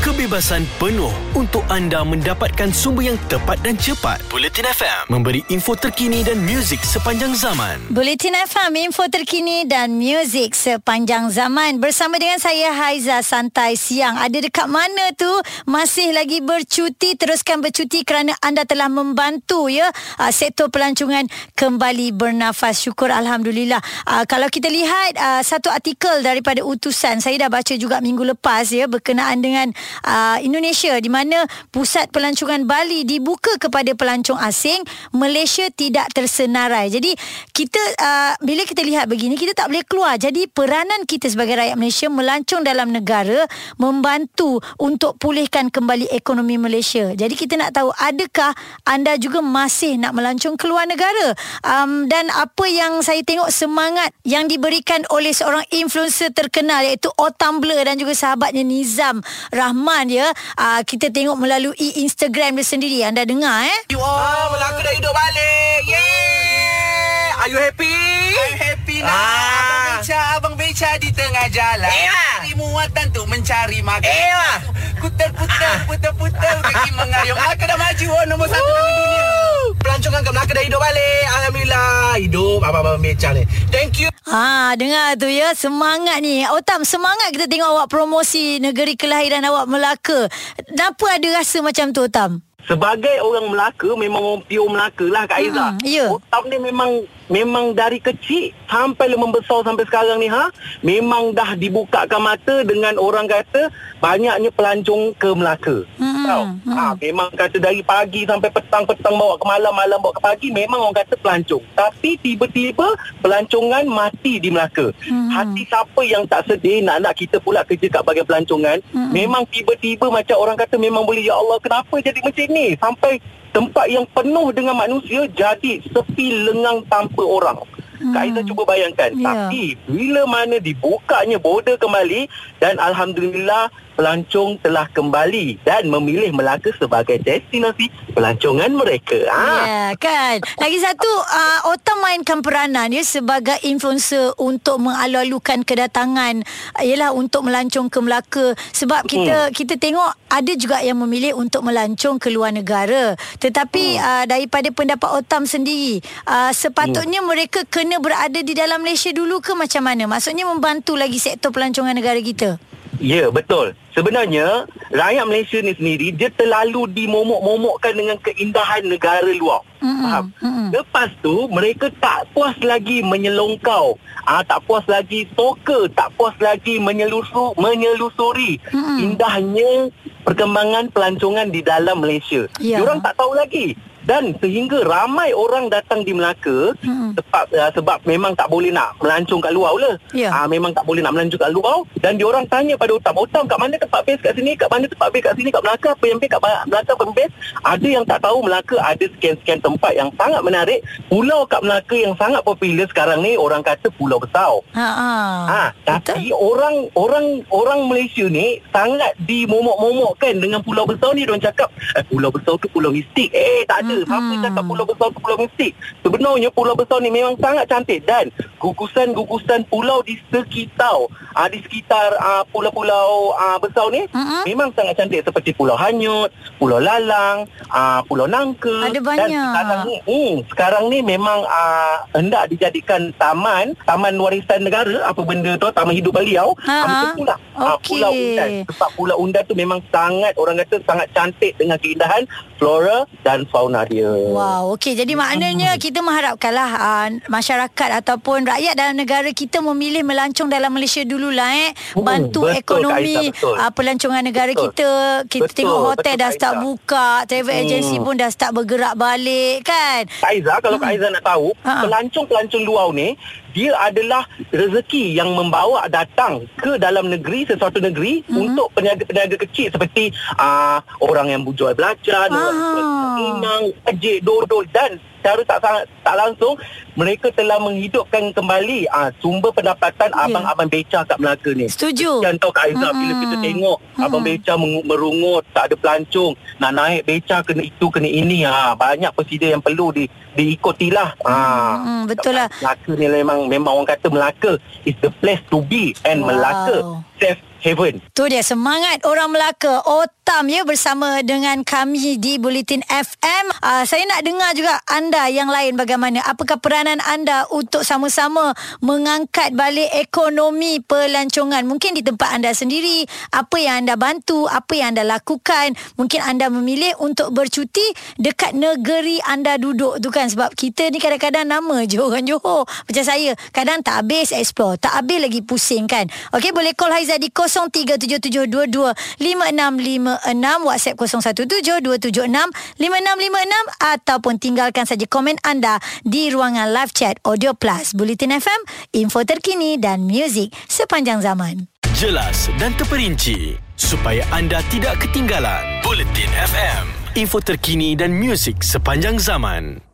kebebasan penuh untuk anda mendapatkan sumber yang tepat dan cepat. Bulletin FM memberi info terkini dan muzik sepanjang zaman. Bulletin FM, info terkini dan muzik sepanjang zaman. Bersama dengan saya Haiza Santai Siang. Ada dekat mana tu? Masih lagi bercuti. Teruskan bercuti kerana anda telah membantu ya uh, sektor pelancongan kembali bernafas. Syukur Alhamdulillah. Uh, kalau kita lihat uh, satu artikel daripada utusan. Saya dah baca juga minggu lepas ya berkenaan dengan uh, Indonesia di mana pusat pelancongan Bali dibuka kepada pelancong asing, Malaysia tidak tersenarai. Jadi kita uh, bila kita lihat begini kita tak boleh keluar. Jadi peranan kita sebagai rakyat Malaysia melancong dalam negara membantu untuk pulihkan kembali ekonomi Malaysia. Jadi kita nak tahu adakah anda juga masih nak melancong keluar negara? Um, dan apa yang saya tengok semangat yang diberikan oleh seorang influencer terkenal iaitu Otumbler dan juga sahabatnya Nizam Rahman Rahman ya. Uh, kita tengok melalui Instagram dia sendiri. Anda dengar eh? You all. Ah, Melaka dah hidup balik. Yeah. Are you happy? I'm happy lah. Ah. Abang Beca, Abang Beca di tengah jalan. Ewa. Di muatan tu mencari makan. Ewa. Putar-putar, ah. putar-putar kaki mengayung. Melaka dah maju oh, nombor satu dalam dunia. Pelancongan kat Melaka dah hidup balik. Alhamdulillah. Hidup Abang-Abang Beca ni. Thank you. Ha, dengar tu ya. Semangat ni. Otam, semangat kita tengok awak promosi negeri kelahiran awak Melaka. Kenapa ada rasa macam tu, Otam? Sebagai orang Melaka, memang orang pure Melaka lah Kak Aizah. Hmm, ya. Otam ni memang memang dari kecil sampai membesar sampai sekarang ni ha memang dah dibukakan mata dengan orang kata banyaknya pelancong ke Melaka. Hmm, Tahu? hmm. Ha memang kata dari pagi sampai petang petang bawa ke malam malam bawa ke pagi memang orang kata pelancong. Tapi tiba-tiba pelancongan mati di Melaka. Hmm. Hati siapa yang tak sedih nak-nak kita pula kerja kat bahagian pelancongan Hmm. memang tiba-tiba macam orang kata memang boleh ya Allah kenapa jadi macam ni sampai tempat yang penuh dengan manusia jadi sepi lengang tanpa orang. Hmm. Kak Aizah cuba bayangkan. Ya. Tapi bila mana dibukanya border kembali dan Alhamdulillah pelancong telah kembali dan memilih Melaka sebagai destinasi pelancongan mereka. Ya, Ha? yeah, kan. Lagi satu, uh, Otam mainkan peranan ya sebagai influencer untuk mengalu-alukan kedatangan ialah untuk melancong ke Melaka sebab kita kita tengok ada juga yang memilih untuk melancong ke luar negara. Tetapi uh, daripada pendapat Otam sendiri, uh, sepatutnya mereka kena berada di dalam Malaysia dulu ke macam mana? Maksudnya membantu lagi sektor pelancongan negara kita. Ya, betul. Sebenarnya, rakyat Malaysia ni sendiri, dia terlalu dimomok-momokkan dengan keindahan negara luar. Mm-mm, Faham? mm-mm. Lepas tu, mereka tak puas lagi menyelongkau. Ah, tak puas lagi stalker. Tak puas lagi menyelusur, menyelusuri Mm-mm. indahnya perkembangan pelancongan di dalam Malaysia. Ya. Diorang tak tahu lagi. Dan sehingga ramai orang datang di Melaka Mm-mm. sebab uh, sebab memang tak boleh nak melancong kat luar pula. Ya. Ah memang tak boleh nak melancong kat luar dan diorang tanya pada Utam, Utam kat mana tempat base kat sini? Kat mana tempat base kat sini? Kat Melaka apa yang base kat Melaka apa yang base? Ada yang tak tahu Melaka ada sekian-sekian tempat yang sangat menarik. Pulau kat Melaka yang sangat popular sekarang ni orang kata Pulau Besar. Ha ah. Ha, tapi orang orang orang Malaysia ni sangat dimomok-momokkan dengan pulau besar ni diorang cakap eh, pulau besar tu pulau mistik. Eh tak Mm-mm. Siapa cakap pulau besar tu pulau mistik? Sebenarnya pulau besar ni memang sangat cantik dan gugusan-gugusan pulau di sekitar ah di sekitar ah, pulau-pulau ah, besar ni Mm-mm. memang sangat cantik seperti Pulau Hanyut, Pulau Lalang, ah, Pulau Nangka Ada dan banyak. sekarang ni hmm, sekarang ni memang ah, hendak dijadikan taman, taman warisan negara apa benda tu taman hidup beliau Ha, macam tu lah. Ah, Okey. Pulau Undan. Sebab Pulau Undan tu memang sangat orang kata sangat cantik dengan keindahan flora dan fauna dia. Wow, okey. Jadi maknanya kita mengharapkanlah uh, masyarakat ataupun rakyat dalam negara kita memilih melancong dalam Malaysia dululah eh. Hmm, Bantu betul, ekonomi Kak betul. uh, pelancongan negara Betul. kita. Kita Betul, tengok hotel betul, dah Kak start buka, travel Hmm. agency pun dah start bergerak balik kan. Kak kalau Kak Aizah nak tahu, Ha. pelancong-pelancong luar ni, dia adalah rezeki yang membawa datang ke dalam negeri, sesuatu negeri Mhm. untuk peniaga-peniaga kecil seperti uh, orang yang jual belacan, orang Ah. jual inang, ajik, dodol dan secara tak sangat tak langsung mereka telah menghidupkan kembali uh, sumber pendapatan Ya. abang-abang beca kat Melaka ni. Setuju. Tahu Kak Aizah Mm-mm. bila kita tengok abang Mm-mm. beca merungut, tak ada pelancong, nak naik beca kena itu kena ini ha banyak prosedur yang perlu di diikutilah. Ha. Mm, betul lah. Melaka ni memang memang orang kata Melaka is the place to be and Wow. Melaka safe heaven. Tu dia semangat orang Melaka. Otam ya bersama dengan kami di Bulletin FM. Uh, saya nak dengar juga anda yang lain bagaimana. Apakah peranan anda untuk sama-sama mengangkat balik ekonomi pelancongan. Mungkin di tempat anda sendiri. Apa yang anda bantu, apa yang anda lakukan. Mungkin anda memilih untuk bercuti dekat negeri anda duduk tu kan. Sebab kita ni kadang-kadang nama je orang Johor. Macam saya. Kadang tak habis explore. Tak habis lagi pusing kan. Okey boleh call Haiza di 0377225656 WhatsApp 0172765656 ataupun tinggalkan saja komen anda di ruangan live chat Audio Plus Bulletin FM info terkini dan muzik sepanjang zaman. Jelas dan terperinci supaya anda tidak ketinggalan. Bulletin FM, info terkini dan muzik sepanjang zaman.